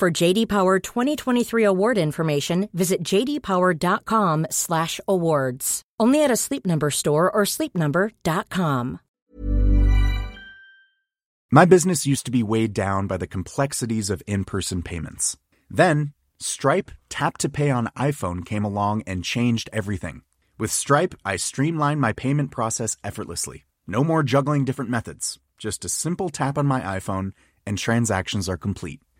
For JD Power 2023 award information, visit jdpower.com/awards. Only at a Sleep Number store or sleepnumber.com. My business used to be weighed down by the complexities of in-person payments. Then, Stripe Tap to Pay on iPhone came along and changed everything. With Stripe, I streamlined my payment process effortlessly. No more juggling different methods. Just a simple tap on my iPhone and transactions are complete.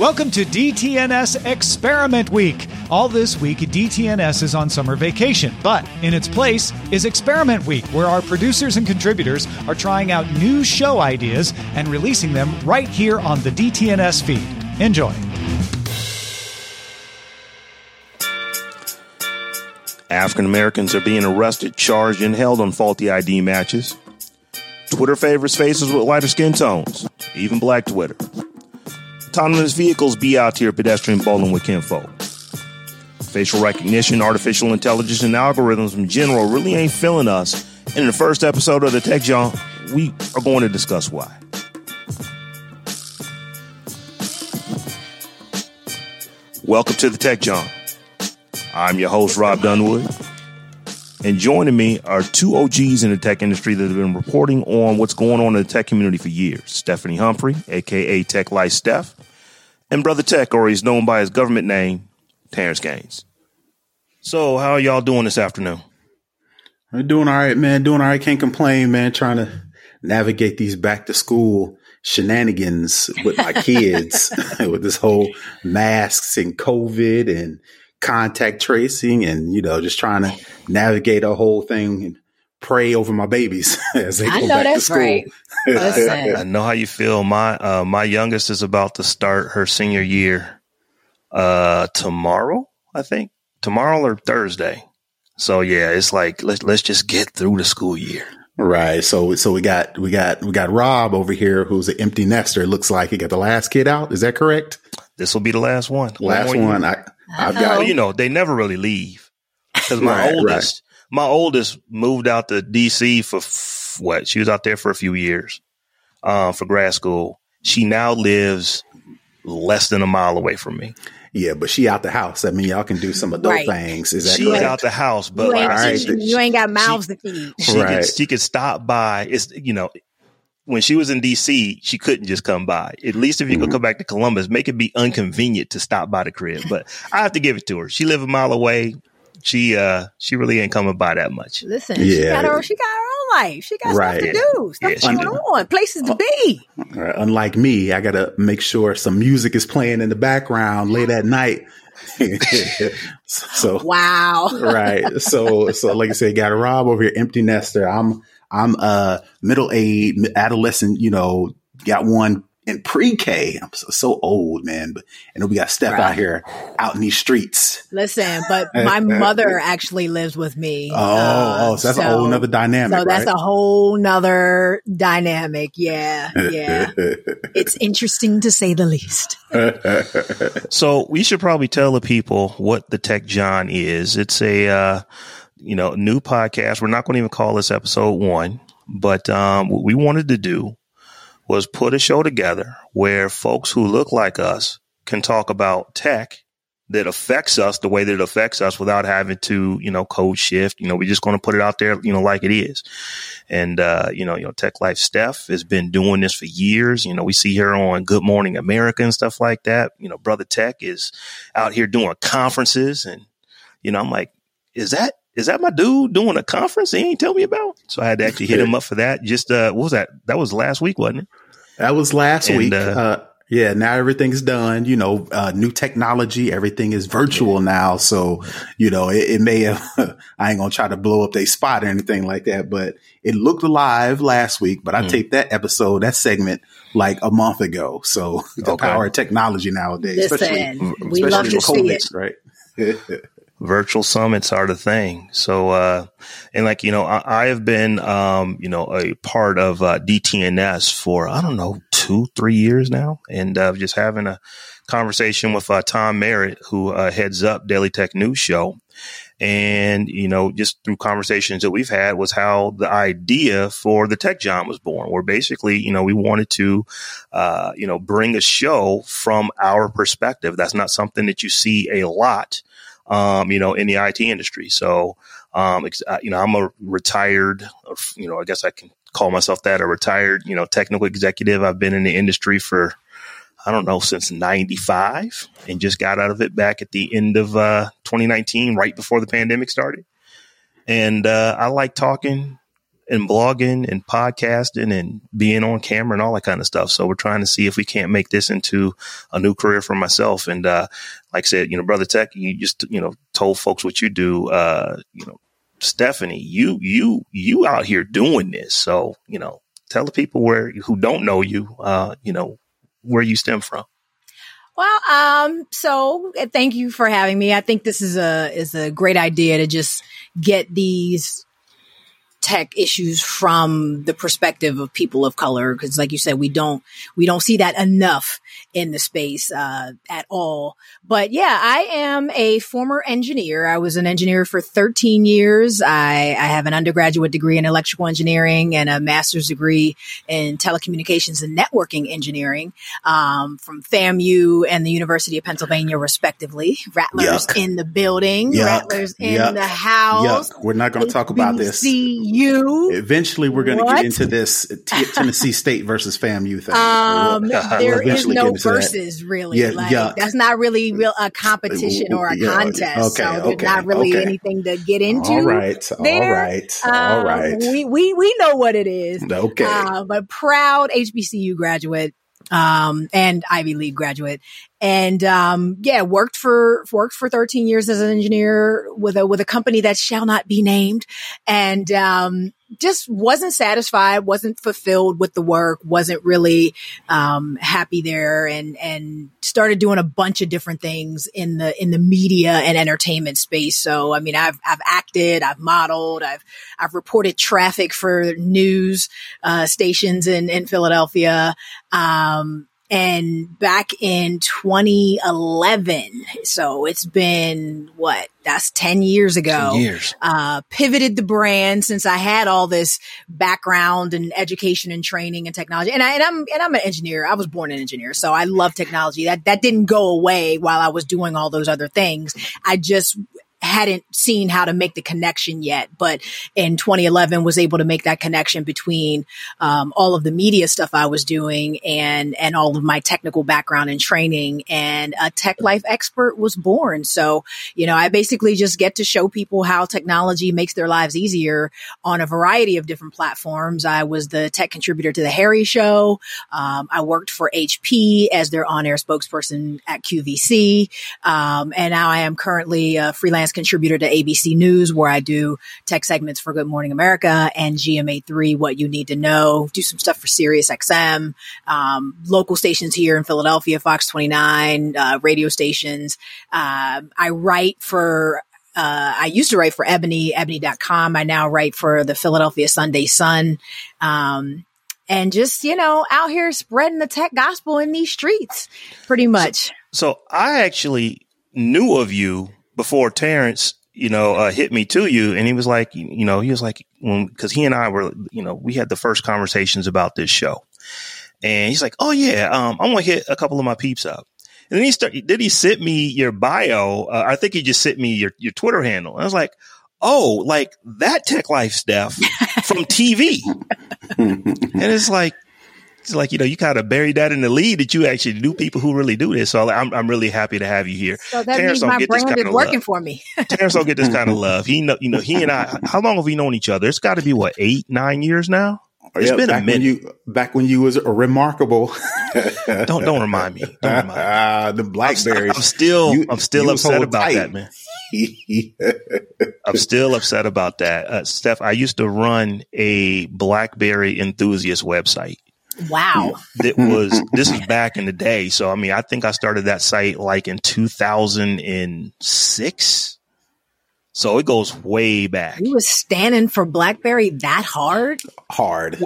Welcome to DTNS Experiment Week. All this week, DTNS is on summer vacation, but in its place is Experiment Week, where our producers and contributors are trying out new show ideas and releasing them right here on the DTNS feed. Enjoy. African Americans are being arrested, charged, and held on faulty ID matches. Twitter favors faces with lighter skin tones, even black Twitter. Autonomous vehicles be out here pedestrian bowling with kinfolk. Facial recognition, artificial intelligence, and algorithms in general really ain't feeling us. And in the first episode of the Tech Jawn, we are going to discuss why. Welcome to the Tech Jawn. I'm your host, Rob Dunwood. And joining me are two OGs in the tech industry that have been reporting on what's going on in the tech community for years. Stephanie Humphrey, aka Tech Life Steph, and Brother Tech, or he's known by his government name, Terrence Gaines. So, how are y'all doing this afternoon? I'm doing all right, man. Doing all right. Can't complain, man. Trying to navigate these back to school shenanigans with my kids with this whole masks and COVID and contact tracing and, you know, just trying to navigate a whole thing and pray over my babies as they I go know back to that's school. right. Listen. I know how you feel. My uh, my youngest is about to start her senior year uh, tomorrow, I think. Tomorrow or Thursday. So yeah, it's like let's let's just get through the school year. Right. So, so we got, we got, we got Rob over here who's an empty nester. It looks like he got the last kid out. Is that correct? This will be the last one. Last more year. one. I, I've got, Well, you know, they never really leave because my Right, right. oldest, my oldest moved out to DC for f- what? She was out there for a few years, uh, for grad school. She now lives less than a mile away from me. yeah, but she out the house. I mean, y'all can do some adult Right. things. Is that She's correct? out the house, but you, ain't, I said, Alright. she, you ain't got mouths to feed. she Right. could she could stop by. It's you know. When she was in DC, she couldn't just come by. At least if you Mm-hmm. could come back to Columbus, make it be inconvenient to stop by the crib. But I have to give it to her. She live a mile away. She uh she really ain't coming by that much. Listen, she Yeah. got her she got her own life. She got Right. stuff to do, stuff Yeah, she she going do. on, places to uh, be. Uh, unlike me, I got to make sure some music is playing in the background late at night. so, Wow. right. So, so like I said, got a Rob over here, empty nester. I'm, I'm uh, a middle aged adolescent. You know, got one in pre-K. I'm so, so old, man. But and we got Steph out here out in these streets. Listen, but my mother actually lives with me. Oh, Uh, oh, so that's a whole nother dynamic, So that's right? a whole nother dynamic. Yeah, yeah. it's interesting to say the least. So we should probably tell the people what the Tech Jawn is. It's a uh, you know new podcast. We're not going to even call this episode one, but um, what we wanted to do was put a show together where folks who look like us can talk about tech that affects us the way that it affects us without having to, you know, code shift. You know, we're just going to put it out there, you know, like it is. And, uh, you know, you know, Tech Life Steph has been doing this for years. You know, we see her on Good Morning America and stuff like that. You know, Brother Tech is out here doing conferences. And, you know, I'm like, is that, is that my dude doing a conference he ain't tell me about? So I had to actually hit him up for that. Just, uh, what was that? That was last week, wasn't it? That was last and, week. Uh, uh, yeah, now everything's done. You know, uh, new technology, everything is virtual now. So, you know, it, it may have, I ain't gonna try to blow up their spot or anything like that, but it looked alive last week. But I mm. taped that episode, that segment, like a month ago. So the okay. power of technology nowadays, Listen, especially, we especially love to see it. right? virtual summits are the thing. So, uh, and like, you know, I, I have been, um, you know, a part of, uh, DTNS for, I don't know, two, three years now. And, uh, just having a conversation with, uh, Tom Merritt, who, uh, heads up Daily Tech News Show. And, you know, just through conversations that we've had was how the idea for the Tech Jawn was born, where basically, you know, we wanted to, uh, you know, bring a show from our perspective. That's not something that you see a lot um, you know, in the IT industry. So, um, uh, you know, I'm a retired, you know, I guess I can call myself that a retired, you know, technical executive. I've been in the industry for, I don't know, since 95 and just got out of it back at the end of, uh, 2019, right before the pandemic started. And, uh, I like talking and blogging and podcasting and being on camera and all that kind of stuff. So we're trying to see if we can't make this into a new career for myself. And uh, like I said, you know, brother Tech, you just you know told folks what you do. Uh, you know, Stephanie, you you you out here doing this. So you know, tell the people where who don't know you, uh, you know, where you stem from. Well, um, so uh, thank you for having me. I think this is a is a great idea to just get these tech issues from the perspective of people of color because like you said we don't we don't see that enough in the space uh, at all. But yeah i am a former engineer. I was an engineer for 13 years. I, I have an undergraduate degree in electrical engineering and a master's degree in telecommunications and networking engineering um, from famu and the university of pennsylvania respectively. Rattlers Yuck. in the building Yuck. rattlers in Yuck. the house. We're not going to talk about this you. Eventually, we're going to get into this Tennessee State versus FAMU thing. Um, we'll, there no versus that. really. Yeah, like, yeah, that's not really real a competition or a yeah, contest. Okay, so okay, not really okay. anything to get into. All right, there. all right, um, all right. We we we know what it is. Okay, uh, but proud HBCU graduate um, and Ivy League graduate. And, um, yeah, worked for, worked for 13 years as an engineer with a, with a company that shall not be named. And, um, just wasn't satisfied, wasn't fulfilled with the work, wasn't really, um, happy there and, and started doing a bunch of different things in the, in the media and entertainment space. So, I mean, I've, I've acted, I've modeled, I've, I've reported traffic for news, uh, stations in, in Philadelphia. Um, and back in 2011, so it's been what? That's 10 years ago. 10 years. Uh, pivoted the brand since I had all this background and education and training and technology. And I, and I'm, and I'm an engineer. I was born an engineer. So I love technology. That, that didn't go away while I was doing all those other things. I just hadn't seen how to make the connection yet, but in 2011 was able to make that connection between um, all of the media stuff I was doing and and all of my technical background and training. And a tech life expert was born. So you know, I basically just get to show people how technology makes their lives easier on a variety of different platforms. I was the tech contributor to the Harry Show. Um, I worked for HP as their on-air spokesperson at QVC, um, and now I am currently a freelance to ABC News, where I do tech segments for Good Morning America and GMA3, What You Need to Know, do some stuff for Sirius XM, um, local stations here in Philadelphia, Fox 29, uh, radio stations. Uh, I write for uh, I used to write for Ebony, ebony.com. I now write for the Philadelphia Sunday Sun. Um, and just, you know, out here spreading the tech gospel in these streets, pretty much. So, so I actually knew of you before Terrence, you know, uh, hit me to you, and he was like, you know, he was like, because he and I were, you know, we had the first conversations about this show, and he's like, oh yeah, um, I'm gonna hit a couple of my peeps up. And then he started, did he sent me your bio. Uh, I think he just sent me your, your Twitter handle. And I was like, oh, like that tech life stuff from TV. and it's like, it's like, you know, you kind of buried that in the lead that you actually do people who really do this. So I'm, I'm really happy to have you here. So that Terrence means my brand is working love. for me. Terrence don't get this kind of love. He know, you know, he and I, how long have we known each other? It's got to be what, eight, nine years now? It's yep, been back a minute. When you, back when you was remarkable. don't don't remind me. Don't remind me. Uh, the blackberries. I'm, I'm still you, I'm still upset about tight. that, man. I'm still upset about that, uh, Steph. I used to run a BlackBerry enthusiast website. Wow. That was this was back in the day. So I mean, I think I started that site like in 2006. So it goes way back. You was standing for BlackBerry that hard? Hard.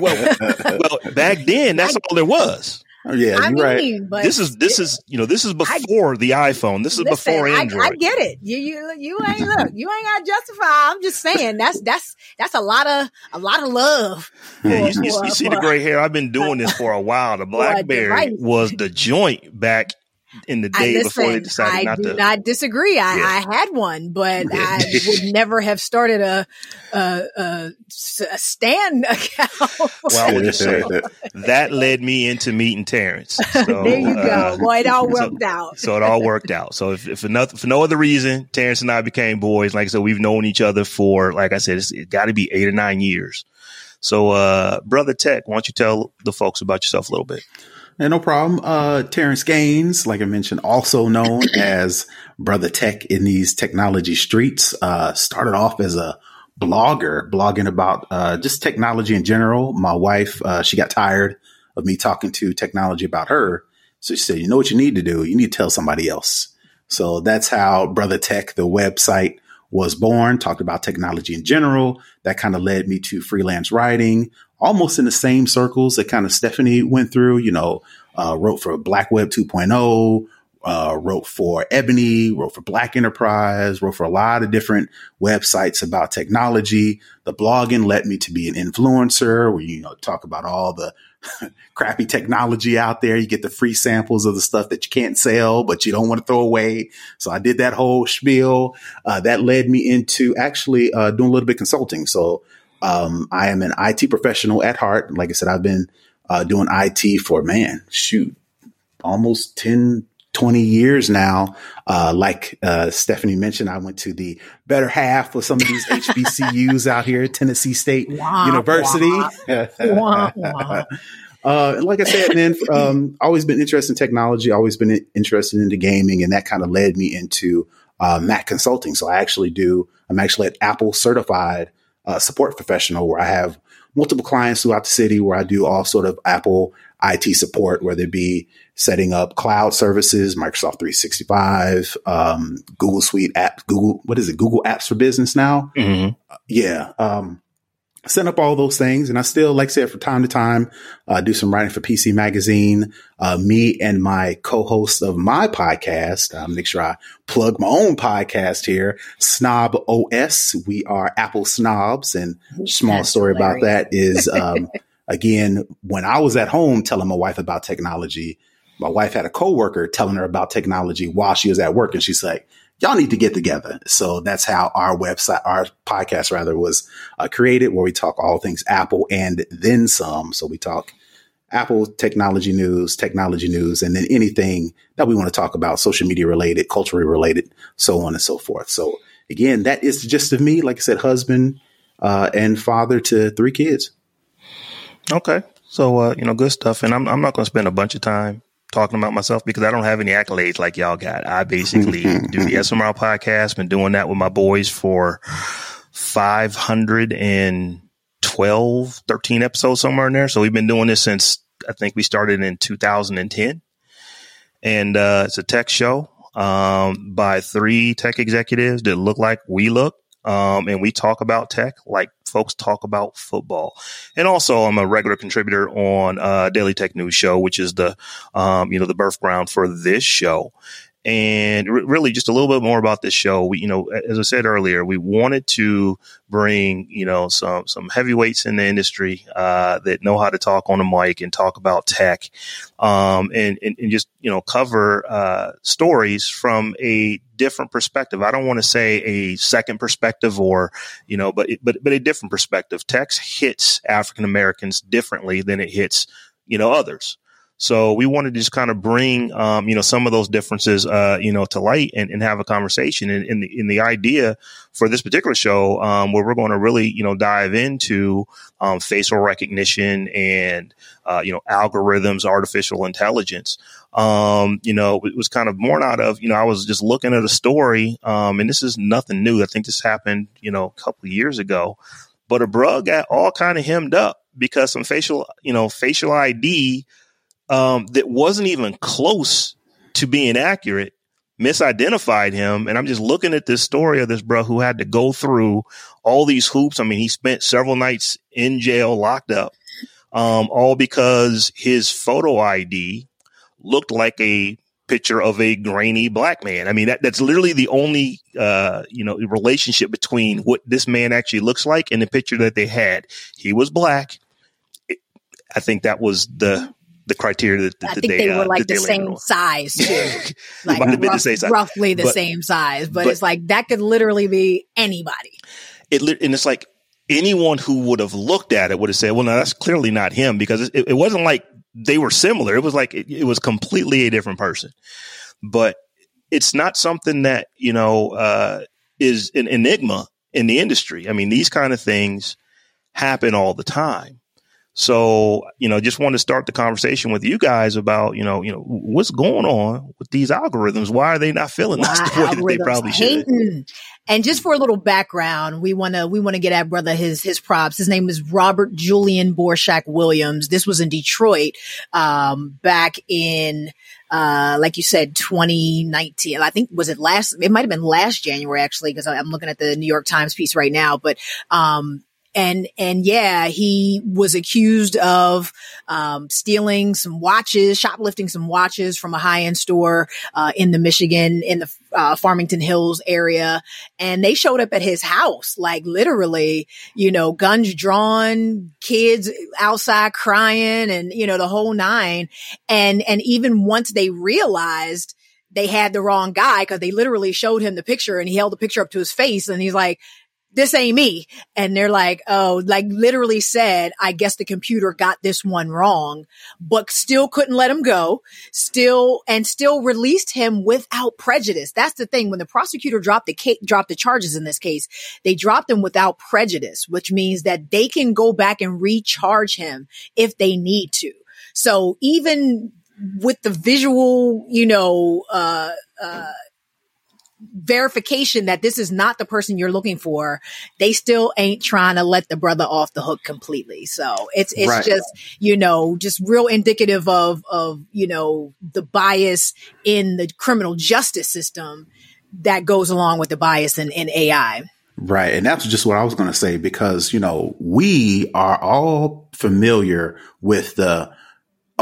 Well, well, back then that's all there was. Oh, yeah, I mean, right. But this is this is you know this is before I, the iPhone. This is listen, before Android. I, I, get it. You you you ain't look. You ain't got to justify. I'm just saying that's that's that's a lot of a lot of love. Yeah, you, you, you see the gray hair. I've been doing this for a while. The BlackBerry was the joint back in the day listen, before they decided I not do to. not disagree. I, yeah. I had one, but I would never have started a a, a, a stand account. well, just say that led me into meeting Terrence. So, there you go. Uh, well, it all worked so, out. so it all worked out. So if, if for, no, for no other reason, Terrence and I became boys. Like I said, we've known each other for, like I said, it's it got to be eight or nine years. So, uh, brother Tech, why don't you tell the folks about yourself a little bit? Yeah, no problem. Uh, Terrence Gaines, like I mentioned, also known as Brother Tech in these technology streets, uh, started off as a blogger, blogging about uh, just technology in general. My wife, uh, she got tired of me talking to technology about her. So she said, you know what you need to do? You need to tell somebody else. So that's how Brother Tech, the website, was born, talked about technology in general. That kind of led me to freelance writing, almost in the same circles that kind of Stephanie went through, you know, uh, wrote for Black Web 2.0, uh, wrote for Ebony, wrote for Black Enterprise, wrote for a lot of different websites about technology. The blogging led me to be an influencer where, you know, talk about all the crappy technology out there. You get the free samples of the stuff that you can't sell, but you don't want to throw away. So I did that whole spiel. Uh, that led me into actually uh, doing a little bit consulting. So um, I am an IT professional at heart. Like I said, I've been uh, doing IT for man, shoot, almost 10, 20 years now. Uh, like uh, Stephanie mentioned, I went to the better half of some of these HBCUs out here, Tennessee State wah, University. Wah. wah, uh, like I said, man, um, always been interested in technology, always been interested into gaming, and that kind of led me into uh, Mac consulting. So I actually do, I'm actually an Apple certified uh, support professional where I have multiple clients throughout the city where I do all sort of Apple IT support, whether it be setting up cloud services, Microsoft 365, um, Google Suite app, Google, what is it? Google Apps for Business now. Mm-hmm. Uh, yeah. Um, set up all those things. And I still, like I said, from time to time, uh, do some writing for PC Magazine. Uh, me and my co-host of my podcast, uh, make sure I plug my own podcast here, Snob OS. We are Apple snobs. And small That's story hilarious. about that is, um, again, when I was at home telling my wife about technology, my wife had a coworker telling her about technology while she was at work. And she's like, y'all need to get together. So that's how our website, our podcast rather was uh, created where we talk all things Apple and then some. So we talk Apple technology news, technology news, and then anything that we want to talk about, social media related, culturally related, so on and so forth. So again, that is just of me. Like I said, husband uh, and father to three kids. Okay. So, uh, you know, good stuff. And I'm, I'm not going to spend a bunch of time talking about myself because I don't have any accolades like y'all got. I basically do the SMR podcast, been doing that with my boys for 512, 13 episodes somewhere in there. So we've been doing this since I think we started in 2010. And uh, it's a tech show um, by three tech executives that look like we look. Um, and we talk about tech like folks talk about football. And also, I'm a regular contributor on uh, Daily Tech News Show, which is the um, you know the birth ground for this show. and r- really just a little bit more about this show. We, you know, as I said earlier, we wanted to bring, you know, some, some heavyweights in the industry, uh, that know how to talk on a mic and talk about tech, um, and, and, and just, you know, cover, uh, stories from a different perspective. I don't want to say a second perspective or, you know, but, but, but a different perspective. Tech hits African Americans differently than it hits, you know, others. So we wanted to just kind of bring, um, you know, some of those differences, uh, you know, to light and, and have a conversation. And, and, the, in the idea for this particular show, um, where we're going to really, you know, dive into um, facial recognition and, uh, you know, algorithms, artificial intelligence. Um, you know, it was kind of born out of, you know, I was just looking at a story, um, and this is nothing new. I think this happened, you know, a couple years ago, but a bro got all kind of hemmed up because some facial, you know, facial ID um, that wasn't even close to being accurate misidentified him. And I'm just looking at this story of this bro who had to go through all these hoops. I mean, he spent several nights in jail, locked up, um, all because his photo ID looked like a picture of a grainy black man. I mean, that, that's literally the only, uh, you know, relationship between what this man actually looks like and the picture that they had. He was black. I think that was the the criteria that, that I think they, they were uh, like the same size too, like rough, the same roughly the But- same size. But, but- it's like that could literally be anybody. it and it's like anyone who would have looked at it would have said, "Well, no, that's clearly not him," because it, it wasn't like they were similar. It was like it, it was completely a different person. But it's not something that you know uh, is an enigma in the industry. I mean, these kind of things happen all the time. So, you know, just want to start the conversation with you guys about, you know, you know, what's going on with these algorithms? Why are they not feeling us the way that they probably should? And just for a little background, we want to we want to get at brother his his props. His name is Robert Julian Borchak Williams. This was in Detroit um, back in uh, like you said, 2019. I think was it last? It might have been last January actually, because I'm looking at the New York Times piece right now. But um, and and yeah, he was accused of um, stealing some watches, shoplifting some watches from a high end store uh, in the Michigan in the uh, Farmington Hills area, and they showed up at his house, like literally, you know, guns drawn, kids outside crying, and you know the whole nine. And and even once they realized they had the wrong guy because they literally showed him the picture and he held the picture up to his face and he's like this ain't me. And they're like, oh, like literally said, I guess the computer got this one wrong, but still couldn't let him go. Still, and still released him without prejudice. That's the thing. When the prosecutor dropped the case, dropped the charges in this case, they dropped them without prejudice, which means that they can go back and recharge him if they need to. So even with the visual, you know, uh, uh, verification that this is not the person you're looking for, they still ain't trying to let the brother off the hook completely. So it's it's Right. just you know just real indicative of of you know the bias in the criminal justice system that goes along with the bias in, in AI. Right. And that's just what I was going to say because, you know, we are all familiar with the,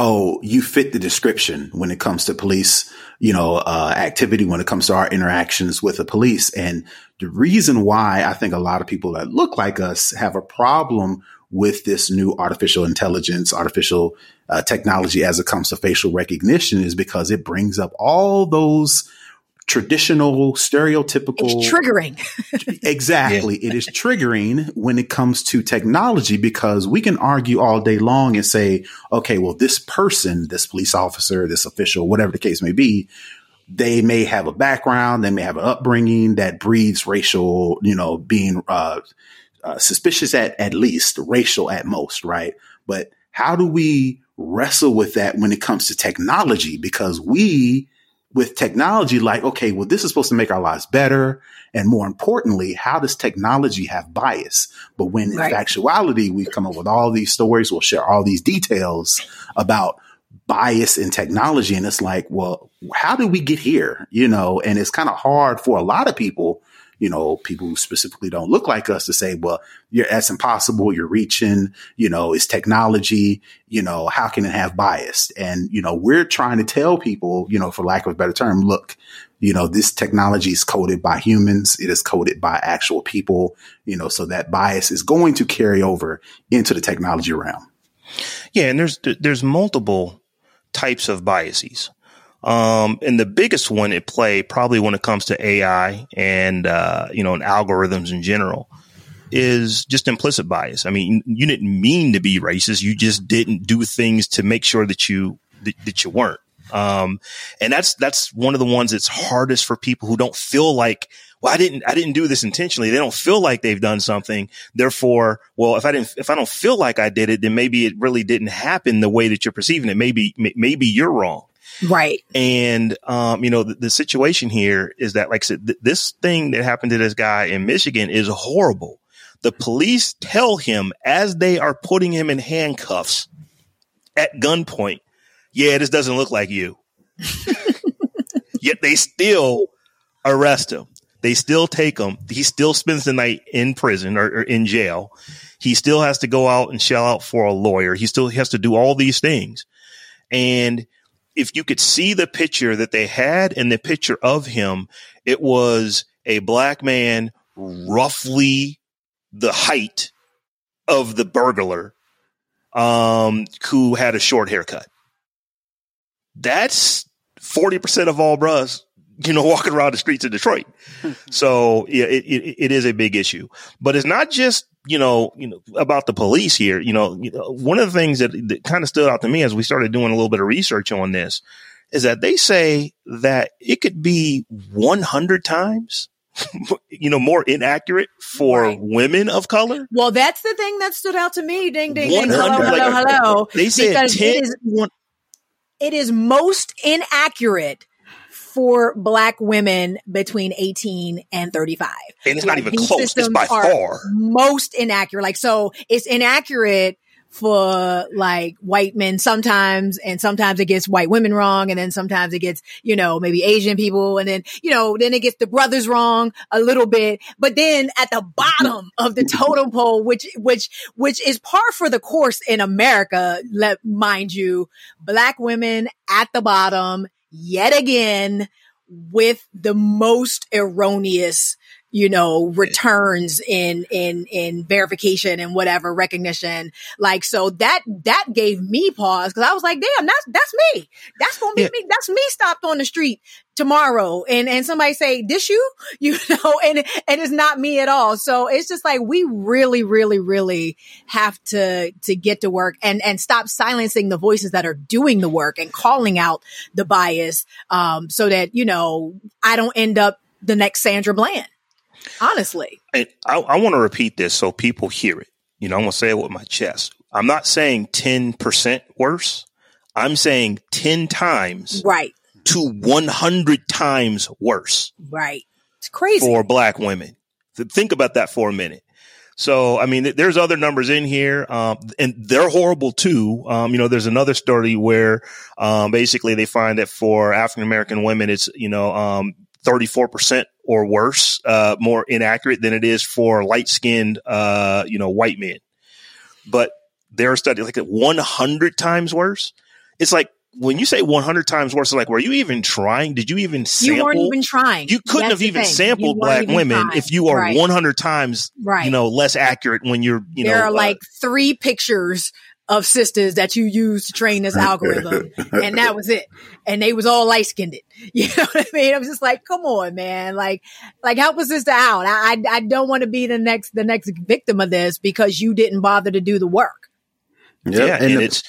oh, you fit the description when it comes to police, you know, uh, activity, when it comes to our interactions with the police. And the reason why I think a lot of people that look like us have a problem with this new artificial intelligence, artificial uh, technology as it comes to facial recognition is because it brings up all those traditional stereotypical It's triggering. Exactly. It is triggering when it comes to technology because we can argue all day long and say, okay, well, this person, this police officer, this official, whatever the case may be, they may have a background, they may have an upbringing that breeds racial, you know, being uh, uh, suspicious at at least, racial at most, right? But how do we wrestle with that when it comes to technology? Because we with technology, like, okay, well, this is supposed to make our lives better. And more importantly, how does technology have bias? But when in Right. actuality, we've come up with all these stories, we'll share all these details about bias in technology. And it's like, well, how did we get here? You know, and it's kind of hard for a lot of people you know, people who specifically don't look like us to say, well, you're, that's impossible. You're reaching, you know, it's technology, you know, how can it have bias? And, you know, we're trying to tell people, you know, for lack of a better term, look, you know, this technology is coded by humans. It is coded by actual people, you know, so that bias is going to carry over into the technology realm. Yeah. And there's, there's multiple types of biases. Um, and the biggest one at play, probably when it comes to AI and, uh, you know, and algorithms in general, is just implicit bias. I mean, you didn't mean to be racist. You just didn't do things to make sure that you, that, that you weren't. Um, and that's, that's one of the ones that's hardest for people who don't feel like, well, I didn't, I didn't do this intentionally. They don't feel like they've done something. Therefore, well, if I didn't, if I don't feel like I did it, then maybe it really didn't happen the way that you're perceiving it. Maybe, maybe you're wrong. Right. And, um, you know, the, the, situation here is that, like I said, th- this thing that happened to this guy in Michigan is horrible. The police tell him as they are putting him in handcuffs at gunpoint, yeah, this doesn't look like you. Yet they still arrest him. They still take him. He still spends the night in prison or, or in jail. He still has to go out and shell out for a lawyer. He still has to do all these things. And if you could see the picture that they had and the picture of him, it was a black man roughly the height of the burglar um, who had a short haircut. That's 40% of all bros, you know, walking around the streets of Detroit. so yeah, it, it, it is a big issue, but it's not just you know, you know, about the police here, you know, you know one of the things that, that kind of stood out to me as we started doing a little bit of research on this is that they say that it could be 100 times you know, more inaccurate for right. women of color. Well, that's the thing that stood out to me. Ding, ding, ding. Hello, hello, hello. They said 10, it is, it is most inaccurate for black women between 18 and 35. And it's like, not even close. It's by far most inaccurate. Like, so it's inaccurate for like white men sometimes, and sometimes it gets white women wrong, and then sometimes it gets, you know, maybe Asian people, and then, you know, then it gets the brothers wrong a little bit. But then at the bottom of the totem pole, which, which, which is par for the course in America, let mind you, black women at the bottom yet again with the most erroneous you know, returns in, in, in verification and whatever recognition. Like, so that, that gave me pause because I was like, damn, that's, that's me. That's to be yeah. me. That's me stopped on the street tomorrow. And, and somebody say, this you, you know, and, and it's not me at all. So it's just like, we really, really, really have to, to get to work and, and stop silencing the voices that are doing the work and calling out the bias. Um, so that, you know, I don't end up the next Sandra Bland. Honestly. And I, I want to repeat this so people hear it. You know, I'm going to say it with my chest. I'm not saying 10% worse. I'm saying 10 times. Right. To 100 times worse. Right. It's crazy. For black women. Think about that for a minute. So, I mean, there's other numbers in here, um, and they're horrible too. Um, you know, there's another study where, um, basically they find that for African American women, it's, you know, um, 34% or worse, uh, more inaccurate than it is for light skinned, uh, you know, white men. But there are studies like 100 times worse. It's like when you say 100 times worse, like, were you even trying? Did you even sample? You weren't even trying. You couldn't That's have even thing. sampled black women trying. if you are right. 100 times, right. you know, less accurate when you're, you there know. There are uh, like three pictures of sisters that you use to train this algorithm. and that was it. And they was all light skinned. it. You know what I mean? I was just like, come on, man. Like, like help us sister out. I, I, I don't want to be the next, the next victim of this because you didn't bother to do the work. Yep. Yeah. And, and the, it's,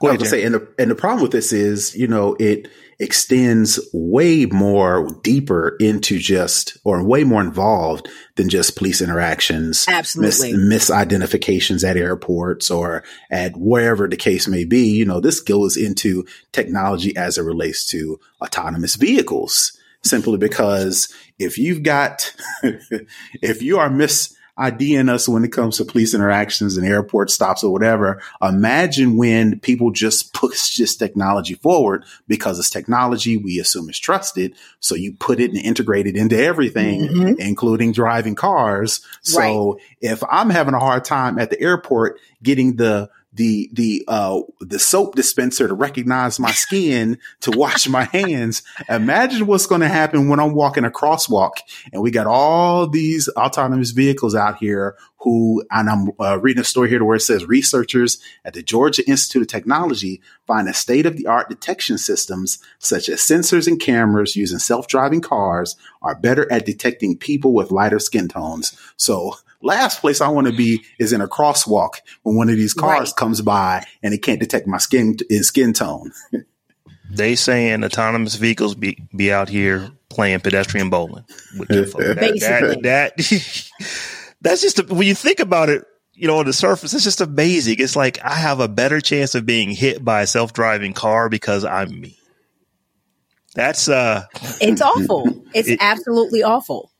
go ahead, I was say, and the, and the problem with this is, you know, it, extends way more deeper into just or way more involved than just police interactions. Absolutely. Mis- misidentifications at airports or at wherever the case may be. You know, this goes into technology as it relates to autonomous vehicles simply because if you've got, if you are mis IDing us when it comes to police interactions and airport stops or whatever. Imagine when people just push this technology forward because it's technology we assume is trusted. So you put it and integrate it into everything, mm-hmm. including driving cars. So right. if I'm having a hard time at the airport getting the the the uh the soap dispenser to recognize my skin to wash my hands. Imagine what's going to happen when I'm walking a crosswalk and we got all these autonomous vehicles out here who and I'm uh, reading a story here to where it says researchers at the Georgia Institute of Technology find a state of the art detection systems such as sensors and cameras using self-driving cars are better at detecting people with lighter skin tones. So Last place I want to be is in a crosswalk when one of these cars right. comes by and it can't detect my skin skin tone. they saying autonomous vehicles be, be out here playing pedestrian bowling with that, that, that, that's just a, when you think about it you know on the surface it's just amazing. It's like i have a better chance of being hit by a self-driving car because i'm me. That's uh it's awful. It's it, absolutely awful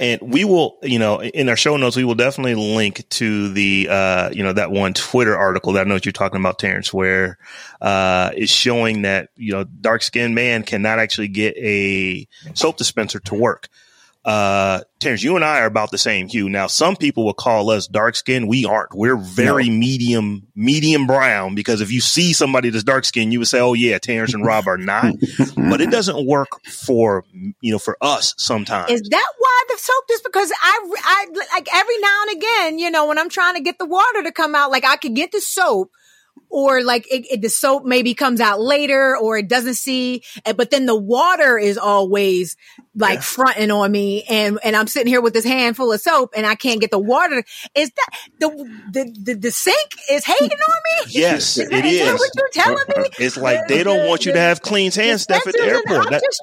and we will, you know, in our show notes, we will definitely link to the, uh, you know, that one Twitter article that I know what you're talking about, Terrence, where, uh, is showing that, you know, dark skinned man cannot actually get a soap dispenser to work uh, Terrence, you and I are about the same hue. Now, some people will call us dark skinned. We aren't. We're very no. medium, medium brown because if you see somebody that's dark skinned, you would say, Oh yeah, Terrence and Rob are not. but it doesn't work for, you know, for us sometimes. Is that why the soap is because I, I, like every now and again, you know, when I'm trying to get the water to come out, like I could get the soap, or like it, it, the soap maybe comes out later or it doesn't see, eh, but then the water is always like yeah. fronting on me and, and I'm sitting here with this handful of soap and I can't get the water. Is that the, the, the, the sink is hating on me? Yes, is that, is. what you're telling me? It's like they don't want you to have clean hands stuff at the airport. That, just,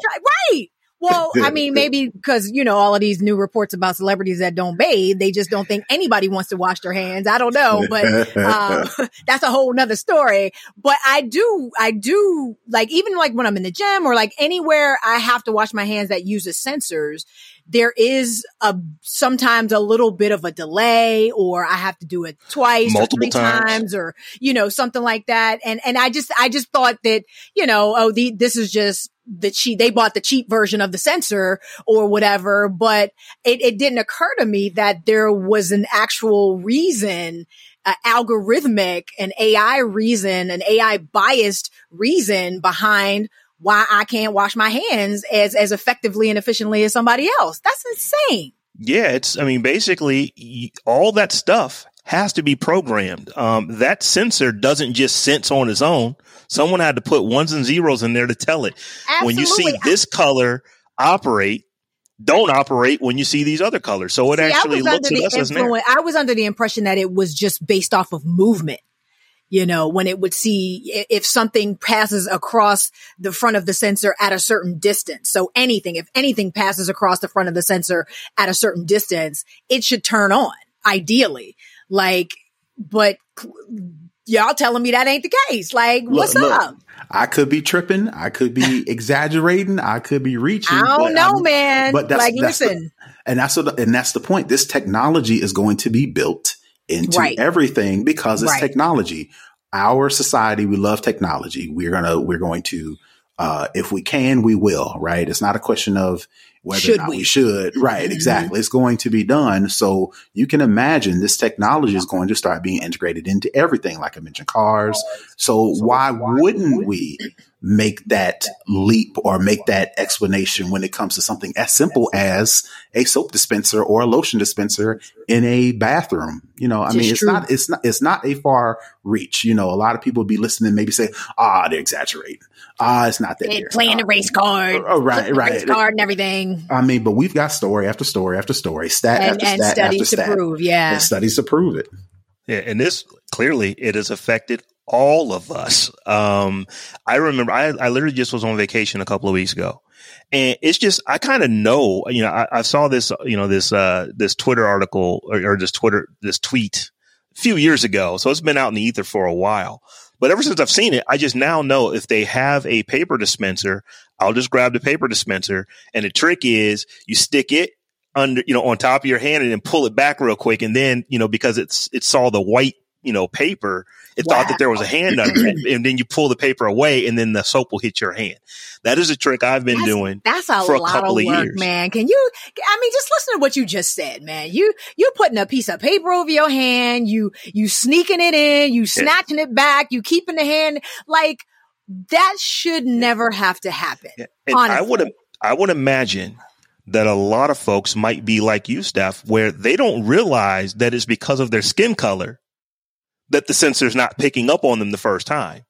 right. Well, I mean, maybe because, you know, all of these new reports about celebrities that don't bathe, they just don't think anybody wants to wash their hands. I don't know, but, um, that's a whole nother story. But I do, I do like, even like when I'm in the gym or like anywhere I have to wash my hands that uses sensors, there is a sometimes a little bit of a delay or I have to do it twice Multiple or three times. times. or you know something like that and and I just I just thought that you know oh the this is just the cheap they bought the cheap version of the sensor or whatever but it, it didn't occur to me that there was an actual reason uh, algorithmic and AI reason, an AI biased reason behind why I can't wash my hands as, as effectively and efficiently as somebody else. That's insane. Yeah. It's, I mean, basically all that stuff has to be programmed. Um, that sensor doesn't just sense on its own. Someone had to put ones and zeros in there to tell it Absolutely. when you see this color operate, don't operate when you see these other colors. So it see, actually looks at us as I was under the impression that it was just based off of movement you know, when it would see if something passes across the front of the sensor at a certain distance. So anything, if anything passes across the front of the sensor at a certain distance, it should turn on ideally. Like, but y'all telling me that ain't the case. Like, look, what's look, up? I could be tripping. I could be exaggerating. I could be reaching. I don't know, I'm, man. But that's, like, that's listen. The, and that's what, and that's the point. This technology is going to be built into right. everything because it's right. technology. Our society, we love technology. We're gonna, we're going to, uh, if we can, we will, right? It's not a question of whether should or not we, we should. Right. Mm-hmm. Exactly. It's going to be done. So you can imagine this technology is going to start being integrated into everything, like I mentioned, cars. So, so why, why wouldn't we make that leap or make that explanation when it comes to something as simple as a soap dispenser or a lotion dispenser in a bathroom. You know, I mean, it's not, it's not, it's not a far reach. You know, a lot of people would be listening, maybe say, ah, they're exaggerating. Ah, it's not that. They playing the race card. Oh, right, right. Race card and everything. I mean, but we've got story after story after story, stat and, after and stat studies after to stat. prove, yeah. And studies to prove it. Yeah, and this clearly it has affected all of us. Um, I remember I, I literally just was on vacation a couple of weeks ago. And it's just, I kind of know, you know, I, I, saw this, you know, this, uh, this Twitter article or, or this Twitter, this tweet a few years ago. So it's been out in the ether for a while. But ever since I've seen it, I just now know if they have a paper dispenser, I'll just grab the paper dispenser. And the trick is you stick it under, you know, on top of your hand and then pull it back real quick. And then, you know, because it's, it saw the white, you know, paper, it wow. thought that there was a hand under it. And then you pull the paper away and then the soap will hit your hand. That is a trick I've been that's, doing that's a for a couple of, work, years. Man, can you, I mean, just listen to what you just said, man. You, you putting a piece of paper over your hand, you, you sneaking it in, you snatching yeah. it back, you keeping the hand like, that should never have to happen. Yeah. I would I would imagine that a lot of folks might be like you, Steph, where they don't realize that it's because of their skin color that the sensor's not picking up on them the first time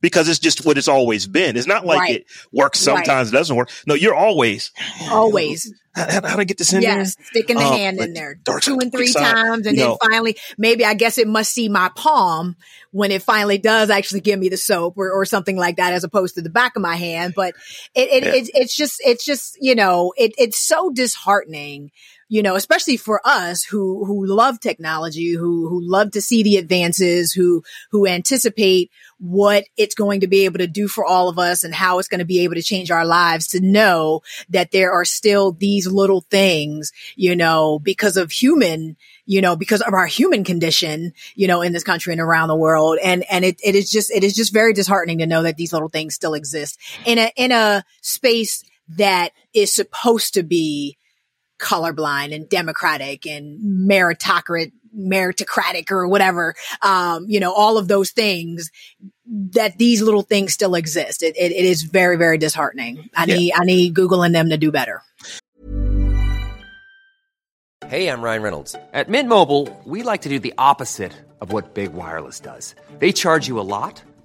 because it's just what it's always been. It's not like right. it works sometimes, right. it doesn't work. No, you're always always. How, how, how I get this in yes, there? sticking the um, hand in there two and three side, times, and then know. finally, maybe I guess it must see my palm when it finally does actually give me the soap or, or something like that, as opposed to the back of my hand. But it, it yeah. it's, it's just it's just you know it it's so disheartening you know, especially for us who, who love technology, who, who love to see the advances, who, who anticipate what it's going to be able to do for all of us and how it's going to be able to change our lives to know that there are still these little things, you know, because of human, you know, because of our human condition, you know, in this country and around the world. And, and it, it is just, it is just very disheartening to know that these little things still exist in a, in a space that is supposed to be colorblind and democratic and meritocratic meritocratic or whatever um, you know all of those things that these little things still exist. It, it, it is very very disheartening. I yeah. need i need google and them to do better. Hey i'm ryan reynolds. At mint mobile we like to do the opposite of what big wireless does. They charge you a lot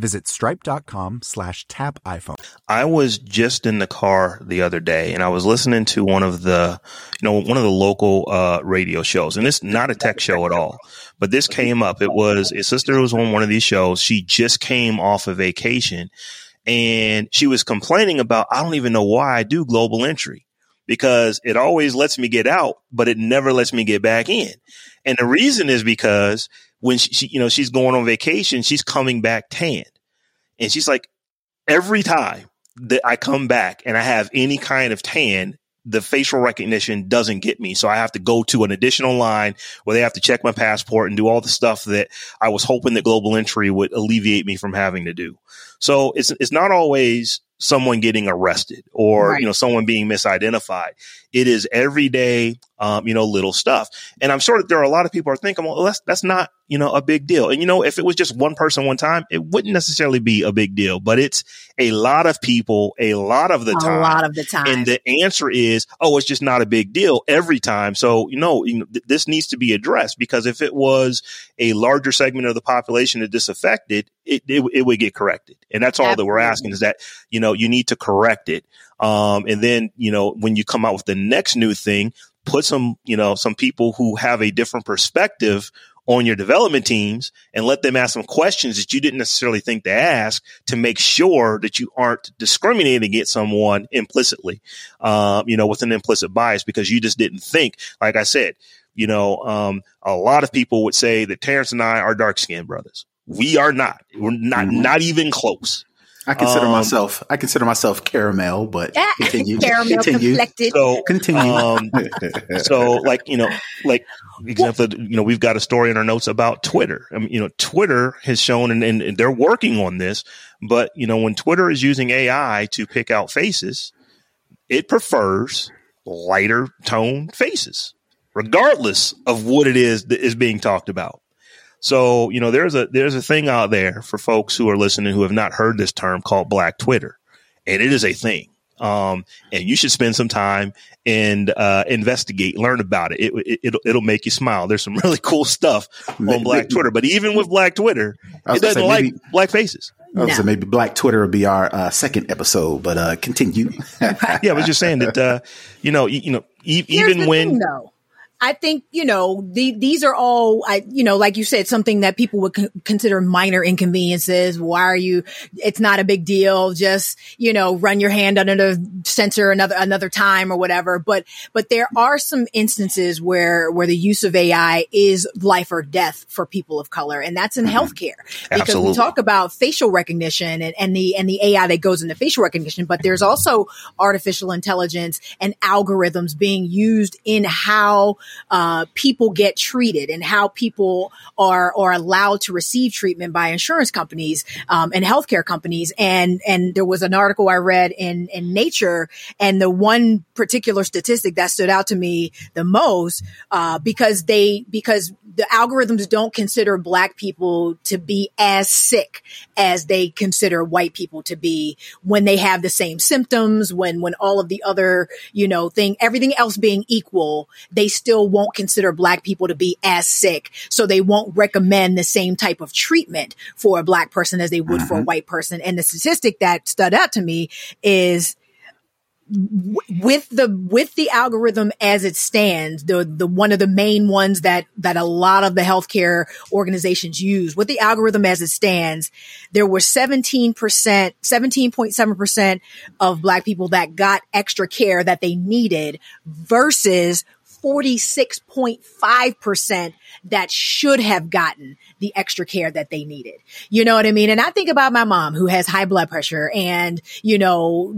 Visit stripe.com slash tap iPhone. I was just in the car the other day and I was listening to one of the, you know, one of the local, uh, radio shows and it's not a tech show at all, but this came up. It was, his sister was on one of these shows. She just came off a vacation and she was complaining about, I don't even know why I do global entry because it always lets me get out, but it never lets me get back in. And the reason is because when she, she, you know, she's going on vacation, she's coming back tanned. And she's like, every time that I come back and I have any kind of tan, the facial recognition doesn't get me. So I have to go to an additional line where they have to check my passport and do all the stuff that I was hoping that global entry would alleviate me from having to do. So it's, it's not always someone getting arrested or, right. you know, someone being misidentified. It is everyday, um, you know, little stuff. And I'm sure that there are a lot of people are thinking, well, that's, that's not, you know, a big deal. And, you know, if it was just one person one time, it wouldn't necessarily be a big deal, but it's a lot of people a lot of the a time. A lot of the time. And the answer is, oh, it's just not a big deal every time. So, you know, you know th- this needs to be addressed because if it was a larger segment of the population that this affected, it, it, it would get corrected. And that's all Absolutely. that we're asking is that, you know, you need to correct it. Um, and then, you know, when you come out with the next new thing, put some, you know, some people who have a different perspective on your development teams and let them ask some questions that you didn't necessarily think to ask to make sure that you aren't discriminating against someone implicitly, um, you know, with an implicit bias because you just didn't think, like I said, you know, um, a lot of people would say that Terrence and I are dark skinned brothers. We are not. We're not, mm-hmm. not even close. I consider um, myself I consider myself caramel, but continue. caramel continue. Conflicted. So continue. Um, so like you know, like example, you know, we've got a story in our notes about Twitter. I mean, you know, Twitter has shown, and, and, and they're working on this, but you know, when Twitter is using AI to pick out faces, it prefers lighter tone faces, regardless of what it is that is being talked about. So, you know, there's a there's a thing out there for folks who are listening who have not heard this term called Black Twitter, and it is a thing. Um, and you should spend some time and uh, investigate, learn about it. It, it. It'll it'll make you smile. There's some really cool stuff on Black Twitter, but even with Black Twitter, it doesn't like maybe, black faces. No. So maybe Black Twitter will be our uh, second episode, but uh, continue. yeah, I was just saying that uh, you know, you, you know, e- even when thing, I think, you know, the, these are all, I, you know, like you said, something that people would consider minor inconveniences. Why are you, it's not a big deal. Just, you know, run your hand under the sensor another, another time or whatever. But, but there are some instances where, where the use of AI is life or death for people of color. And that's in mm-hmm. healthcare because Absolutely. we talk about facial recognition and, and the, and the AI that goes into facial recognition, but there's also artificial intelligence and algorithms being used in how uh, people get treated and how people are are allowed to receive treatment by insurance companies um, and healthcare companies. And and there was an article I read in in Nature, and the one particular statistic that stood out to me the most uh, because they because the algorithms don't consider black people to be as sick as they consider white people to be when they have the same symptoms when when all of the other you know thing everything else being equal they still won't consider black people to be as sick so they won't recommend the same type of treatment for a black person as they would for a mm-hmm. white person and the statistic that stood out to me is with the with the algorithm as it stands, the the one of the main ones that that a lot of the healthcare organizations use, with the algorithm as it stands, there were 17%, 17.7% of black people that got extra care that they needed versus 46.5% that should have gotten the extra care that they needed. You know what I mean? And I think about my mom who has high blood pressure and, you know,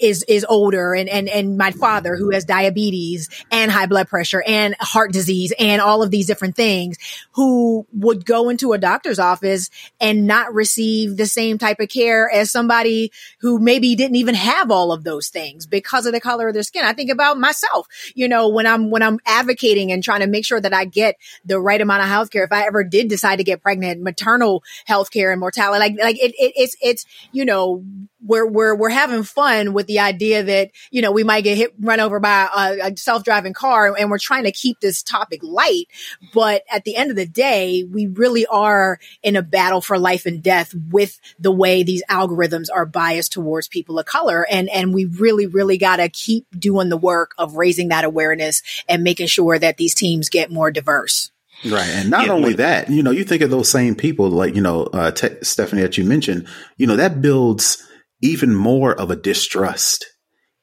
is is older and and and my father who has diabetes and high blood pressure and heart disease and all of these different things who would go into a doctor's office and not receive the same type of care as somebody who maybe didn't even have all of those things because of the color of their skin. I think about myself, you know, when I'm when I'm advocating and trying to make sure that I get the right amount of health care if I ever did decide to get pregnant, maternal health care and mortality like like it, it it's it's you know we're we're we're having fun with the idea that you know we might get hit run over by a, a self-driving car and we're trying to keep this topic light. But at the end of the day we really are in a battle for life and death with the way these algorithms are biased towards people of color. And and we really really got to keep doing the work of raising that awareness and making sure that these teams get more diverse. Right. And not yeah, only that, you know, you think of those same people, like, you know, uh, Stephanie, that you mentioned, you know, that builds even more of a distrust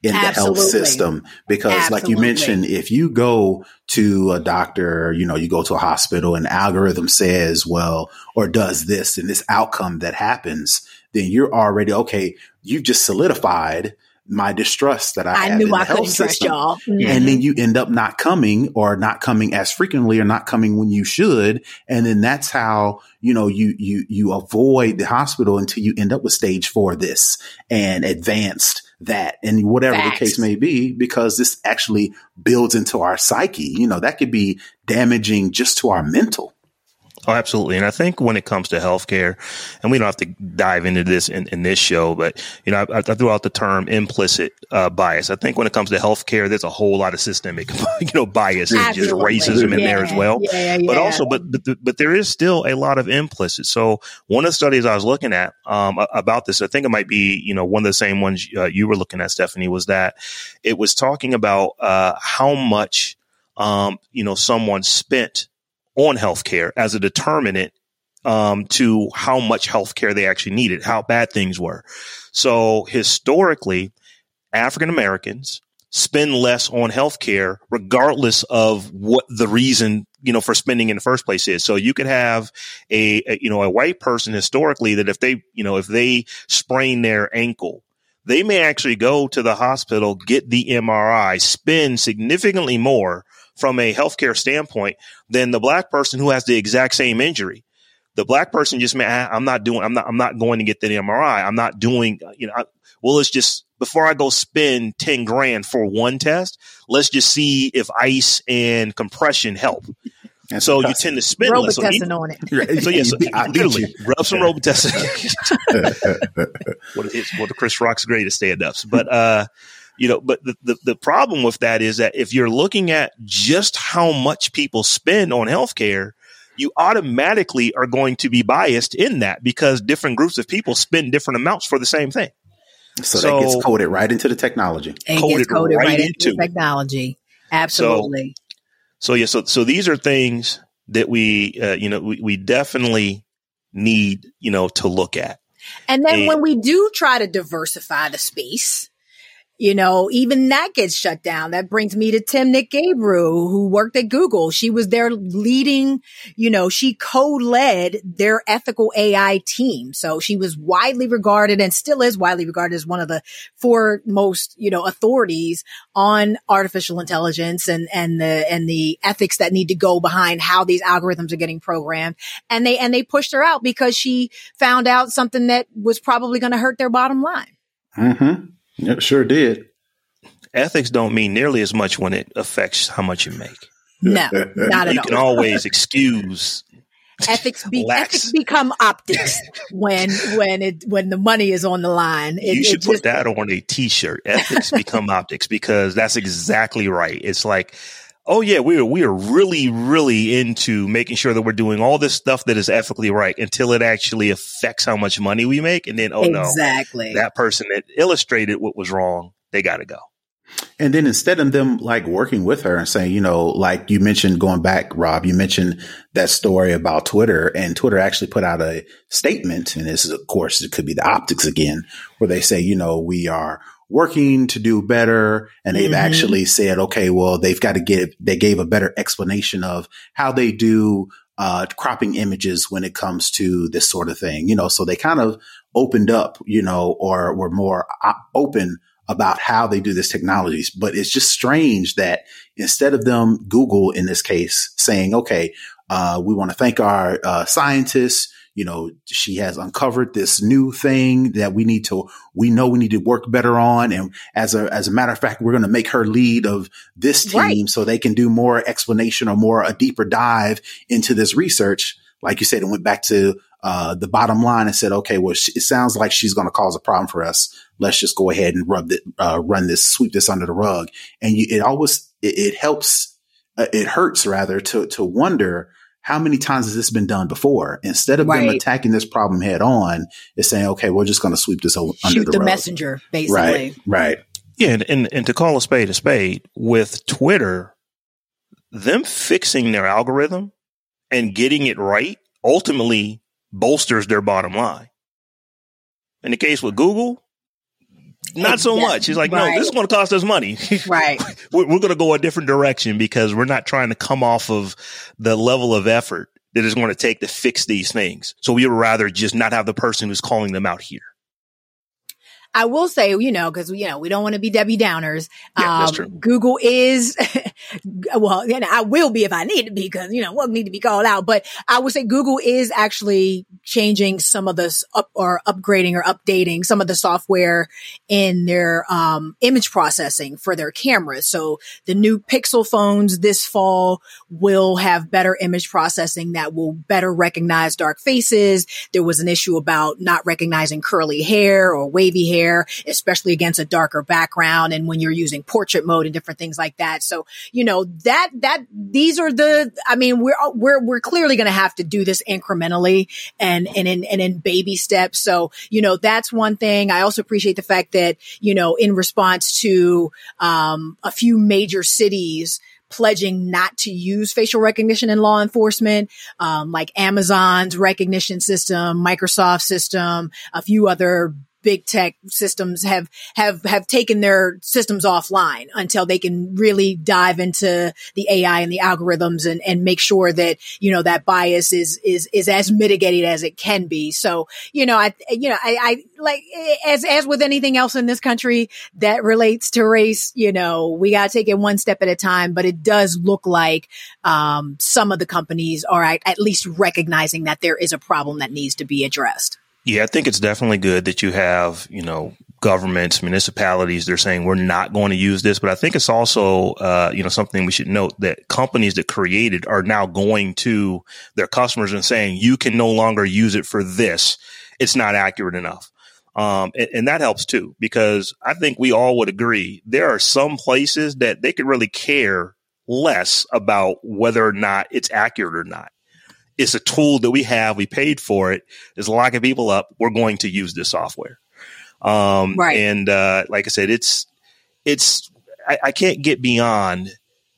in Absolutely. the health system because Absolutely. like you mentioned if you go to a doctor you know you go to a hospital and algorithm says well or does this and this outcome that happens then you're already okay you've just solidified my distrust that I, I knew in I the health system. y'all. Mm-hmm. And then you end up not coming or not coming as frequently or not coming when you should. And then that's how, you know, you, you, you avoid the hospital until you end up with stage four this and advanced that and whatever Facts. the case may be, because this actually builds into our psyche. You know, that could be damaging just to our mental. Oh, absolutely. And I think when it comes to healthcare, and we don't have to dive into this in, in this show, but you know, I, I threw out the term implicit uh, bias. I think when it comes to healthcare, there's a whole lot of systemic, you know, bias and just racism in there as well. Yeah, yeah. But also, but but but there is still a lot of implicit. So one of the studies I was looking at um, about this, I think it might be you know one of the same ones uh, you were looking at, Stephanie, was that it was talking about uh, how much um, you know, someone spent on healthcare as a determinant um, to how much healthcare they actually needed, how bad things were. So historically, African Americans spend less on healthcare regardless of what the reason you know for spending in the first place is so you could have a, a, you know a white person historically that if they you know if they sprain their ankle they may actually go to the hospital get the MRI spend significantly more from a healthcare standpoint than the black person who has the exact same injury the black person just may I'm not doing I'm not I'm not going to get the MRI I'm not doing you know I, well it's just before I go spend 10 grand for one test, let's just see if ice and compression help. That's so you tend to spend less. So, on it. so yes, yeah, so literally rub some Robitussin. what is what the Chris Rock's greatest stand-ups, but uh, you know, but the, the the problem with that is that if you're looking at just how much people spend on healthcare, you automatically are going to be biased in that because different groups of people spend different amounts for the same thing. So, so, that gets coded right into the technology. It coded gets coded right, right into, into technology. Absolutely. So, so, yeah, so so these are things that we uh, you know we, we definitely need you know to look at. And then and, when we do try to diversify the space, you know, even that gets shut down. That brings me to Timnit Gebru, who worked at Google. She was their leading, you know, she co-led their ethical AI team. So she was widely regarded and still is widely regarded as one of the foremost, you know, authorities on artificial intelligence and, and the, and the ethics that need to go behind how these algorithms are getting programmed. And they, and they pushed her out because she found out something that was probably going to hurt their bottom line. Mm-hmm. It sure did. Ethics don't mean nearly as much when it affects how much you make. No, not at you all. You can always excuse ethics. Be, ethics become optics when when it when the money is on the line. It, you should put just, that on a T-shirt. Ethics become optics because that's exactly right. It's like oh yeah, we are we are really really into making sure that we're doing all this stuff that is ethically right until it actually affects how much money we make, and then oh exactly. no, exactly that person that illustrated what was wrong, they got to go. And then instead of them like working with her and saying, you know, like you mentioned going back, Rob, you mentioned that story about Twitter and Twitter actually put out a statement. And this is, of course, it could be the optics again, where they say, you know, we are working to do better. And they've mm-hmm. actually said, okay, well, they've got to get, they gave a better explanation of how they do uh, cropping images when it comes to this sort of thing, you know, so they kind of opened up, you know, or were more open about how they do this technologies. But it's just strange that instead of them, Google in this case, saying, okay, uh, we want to thank our uh, scientists you know, she has uncovered this new thing that we need to, we know we need to work better on. And as a, as a matter of fact, we're going to make her lead of this team right. so they can do more explanation or more a deeper dive into this research. Like you said, it went back to, uh, the bottom line and said, okay, well, it sounds like she's going to cause a problem for us. Let's just go ahead and rub it, uh, run this, sweep this under the rug. And you, it always, it, it helps, uh, it hurts rather to, to wonder, how many times has this been done before? Instead of right. them attacking this problem head on, it's saying, okay, we're just going to sweep this under Shoot the, the messenger, basically. Right. Right. Yeah. And, and, and to call a spade a spade with Twitter, them fixing their algorithm and getting it right ultimately bolsters their bottom line. In the case with Google, not so much. He's like, right. no, this is going to cost us money. Right. we're, we're going to go a different direction because we're not trying to come off of the level of effort that is going to take to fix these things. So we would rather just not have the person who's calling them out here. I will say, you know, because you know we don't want to be Debbie Downers. Yeah, um, Google is, well, and I will be if I need to be, because you know we'll need to be called out. But I would say Google is actually changing some of this up or upgrading or updating some of the software in their um, image processing for their cameras. So the new Pixel phones this fall will have better image processing that will better recognize dark faces. There was an issue about not recognizing curly hair or wavy hair there, especially against a darker background and when you're using portrait mode and different things like that. So, you know, that, that, these are the, I mean, we're, we're, we're clearly going to have to do this incrementally and, and in, and in baby steps. So, you know, that's one thing. I also appreciate the fact that, you know, in response to, um, a few major cities, pledging not to use facial recognition in law enforcement, um, like Amazon's Rekognition system, Microsoft system, a few other big tech systems have have have taken their systems offline until they can really dive into the AI and the algorithms and and make sure that you know that bias is is is as mitigated as it can be. So you know I you know I, I like as as with anything else in this country that relates to race, you know we got to take it one step at a time. But it does look like um, some of the companies are at, at least recognizing that there is a problem that needs to be addressed. Yeah, I think it's definitely good that you have, you know, governments, municipalities, they're saying we're not going to use this. But I think it's also, uh, you know, something we should note that companies that created are now going to their customers and saying, you can no longer use it for this. It's not accurate enough. Um, and, and that helps too, because I think we all would agree there are some places that they could really care less about whether or not it's accurate or not it's a tool that we have. We paid for it. It's locking people up. We're going to use this software. Um, right. And, uh, like I said, it's, it's, I, I can't get beyond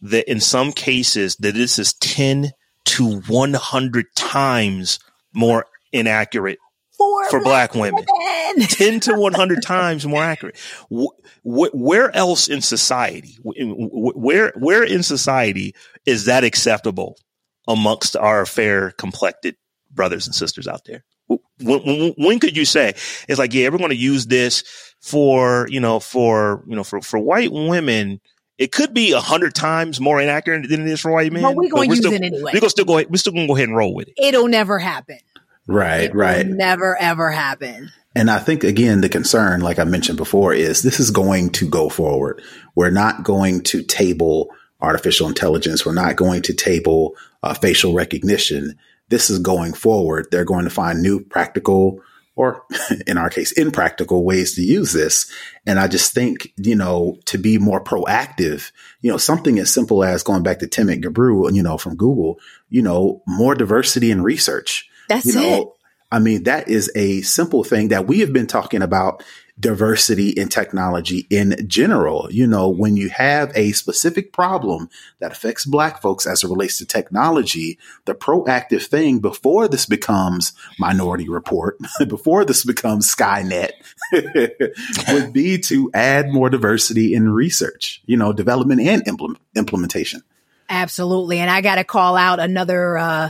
that in some cases that this is 10 to 100 times more inaccurate for, for black, black women. women. 10 to 100 times more accurate. where else in society, where, where in society is that acceptable amongst our fair complected brothers and sisters out there? When, when, when, could you say it's like, yeah, we're going to use this for, you know, for, you know, for, for white women. It could be a hundred times more inaccurate than it is for white men. But we're going to use still, it anyway. We're going to still go, we're still going to go ahead and roll with it. It'll never happen. Right, it right. never, ever happen. And I think again, the concern, like I mentioned before, is this is going to go forward. We're not going to table artificial intelligence. We're not going to table uh, facial recognition. This is going forward. They're going to find new practical or in our case, impractical ways to use this. And I just think, you know, to be more proactive, you know, something as simple as going back to Timnit Gebru, you know, from Google, you know, more diversity in research. That's you know, it. I mean, that is a simple thing that we have been talking about diversity in technology in general. You know, when you have a specific problem that affects black folks as it relates to technology, the proactive thing before this becomes Minority Report, before this becomes Skynet, would be to add more diversity in research, you know, development and implement, implementation. Absolutely. And I got to call out another, uh,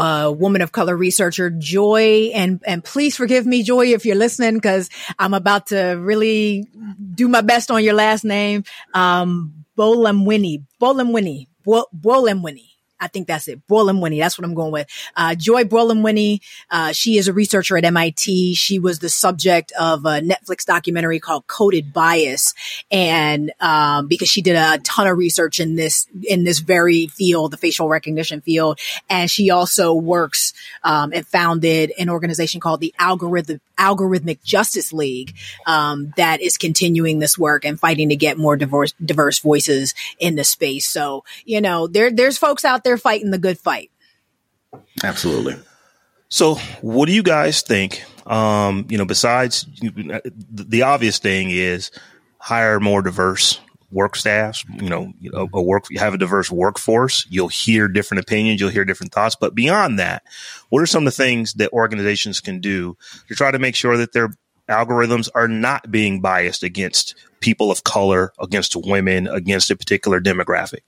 uh, woman of color researcher, Joy. And, and please forgive me, Joy, if you're listening, because I'm about to really do my best on your last name. Um, Bolamwini, Bolamwini, Bolamwini. I think that's it. Winnie. That's what I'm going with. Uh, Joy Winnie. Uh, she is a researcher at MIT. She was the subject of a Netflix documentary called Coded Bias. And, um, because she did a ton of research in this, in this very field, the facial recognition field. And she also works, um, and founded an organization called the Algorithm, Algorithmic Justice League, um, that is continuing this work and fighting to get more diverse, diverse voices in the space. So, you know, there, there's folks out there fighting the good fight. Absolutely. So, what do you guys think? Um, you know, besides the obvious thing is hire more diverse work staffs. You know, a, mm-hmm. a work you have a diverse workforce. You'll hear different opinions. You'll hear different thoughts. But beyond that, what are some of the things that organizations can do to try to make sure that their algorithms are not being biased against people of color, against women, against a particular demographic?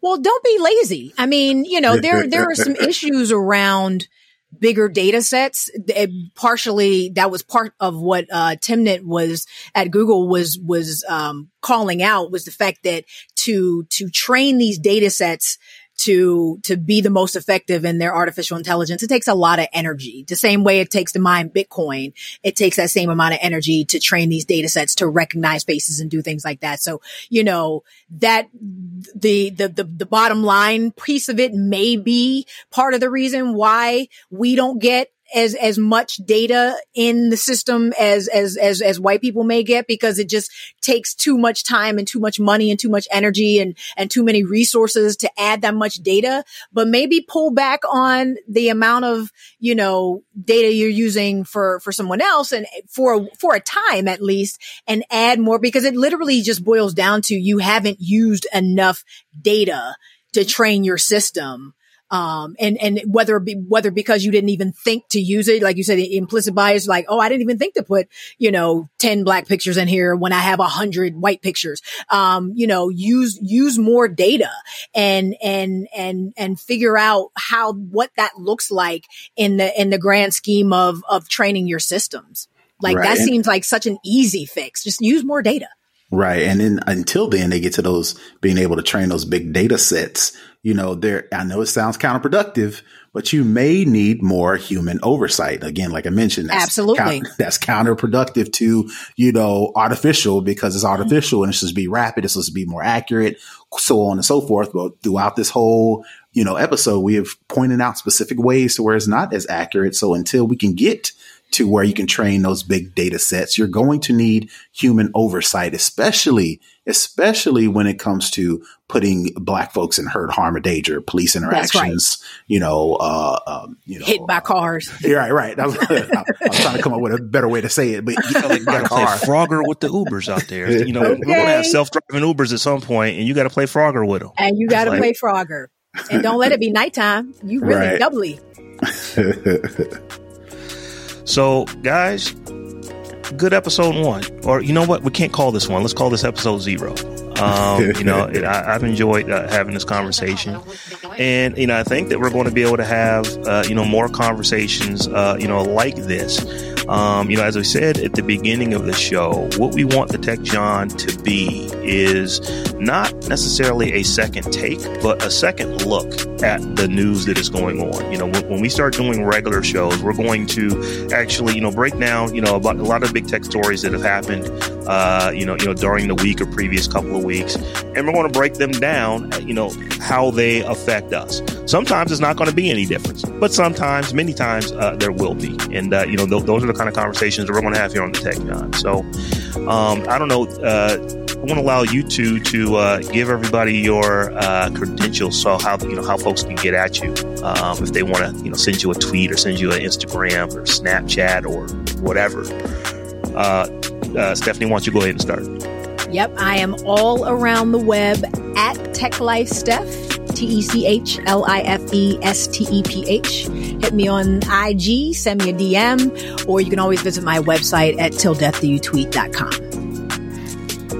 Well, don't be lazy. I mean, you know, there there are some issues around bigger data sets. It, partially, that was part of what uh, Timnit was at Google was was um, calling out was the fact that to to train these data sets to to be the most effective in their artificial intelligence. It takes a lot of energy. The same way it takes to mine bitcoin it takes that same amount of energy to train these data sets to recognize faces and do things like that. So you know that the the the, the bottom line piece of it may be part of the reason why we don't get as as much data in the system as as as as white people may get because it just takes too much time and too much money and too much energy and and too many resources to add that much data. But maybe pull back on the amount of you know data you're using for for someone else and for for a time at least and add more because it literally just boils down to you haven't used enough data to train your system um, and, and whether, be, whether because you didn't even think to use it, like you said, the implicit bias, like, oh, I didn't even think to put, you know, 10 black pictures in here when I have a hundred white pictures. Um, you know, use, use more data and, and, and, and figure out how, what that looks like in the, in the grand scheme of, of training your systems. Like right. that seems like such an easy fix. Just use more data. Right. And then until then they get to those being able to train those big data sets you know, there, I know it sounds counterproductive, but you may need more human oversight. Again, like I mentioned, that's absolutely that's counterproductive to, you know, artificial because it's mm-hmm. artificial and it's supposed to be rapid. It's supposed to be more accurate, so on and so forth. But throughout this whole, you know, episode, we have pointed out specific ways to where it's not as accurate. So until we can get to where you can train those big data sets, you're going to need human oversight, especially, especially when it comes to putting black folks in hurt, harm, or danger, police interactions, right. you know, uh, um, you know, hit by cars. Uh, right, right. I was, I was, trying to come up with a better way to say it, but you know, like by car. Frogger with the Ubers out there. You know, okay. we're going to have self-driving Ubers at some point, and you got to play Frogger with them. And you got to like, play Frogger, and don't let it be nighttime. You really right. doubly. So, guys, good episode one. Or you know what? We can't call this one. Let's call this episode zero. Um, you know, it, I, have enjoyed uh, having this conversation, and you know, I think that we're going to be able to have uh, you know more conversations, uh, you know, like this. Um, you know, as we said at the beginning of the show, what we want the Tech Jawn to be is not necessarily a second take, but a second look at the news that is going on. You know, when, when we start doing regular shows, we're going to actually, you know, break down, you know, about a lot of big tech stories that have happened, uh, you know, you know, during the week or previous couple of weeks, and we're going to break them down, you know, how they affect us. Sometimes it's not going to be any difference, but sometimes, many times, uh, there will be, and uh, you know, th- those are the kind of conversations that we're going to have here on the Tech Jawn. So, um, I don't know. Uh, I want to allow you two to uh, give everybody your uh, credentials, so how you know how folks can get at you um, if they want to, you know, send you a tweet or send you an Instagram or Snapchat or whatever. Uh, uh, Stephanie, why don't you go ahead and start? Yep, I am all around the web at Tech Life Steph. T E C H L I F E S T E P H. Hit me on IG, send me a DM, or you can always visit my website at tilldeathdoyoutweet.com.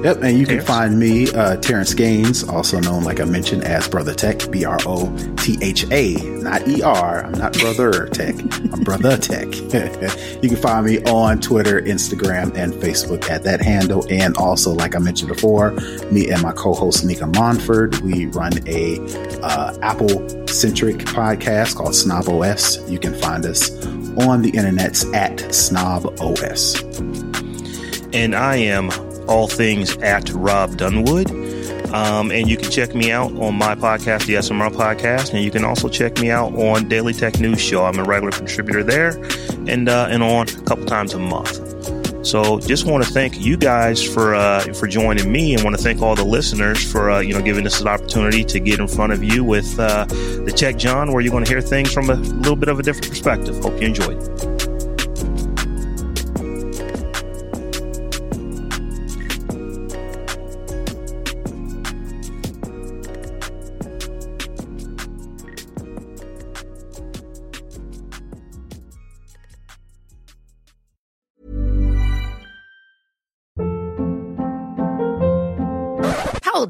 Yep, and you can find me, uh, Terrence Gaines, also known, like I mentioned, as Brotha Tech, B R O T H A, not E R. I'm not Brother Tech, I'm Brotha Tech. you can find me on Twitter, Instagram, and Facebook at that handle. And also, like I mentioned before, me and my co-host Nika Monford, we run a uh, Apple-centric podcast called Snob OS. You can find us on the internets at Snob OS. And I am all things at Rob Dunwood. Um, and you can check me out on my podcast, the SMR Podcast, and you can also check me out on Daily Tech News Show. I'm a regular contributor there, and uh, and on a couple times a month. So, just want to thank you guys for uh, for joining me, and want to thank all the listeners for uh, you know giving us an opportunity to get in front of you with uh, the Tech Jawn, where you're going to hear things from a little bit of a different perspective. Hope you enjoyed.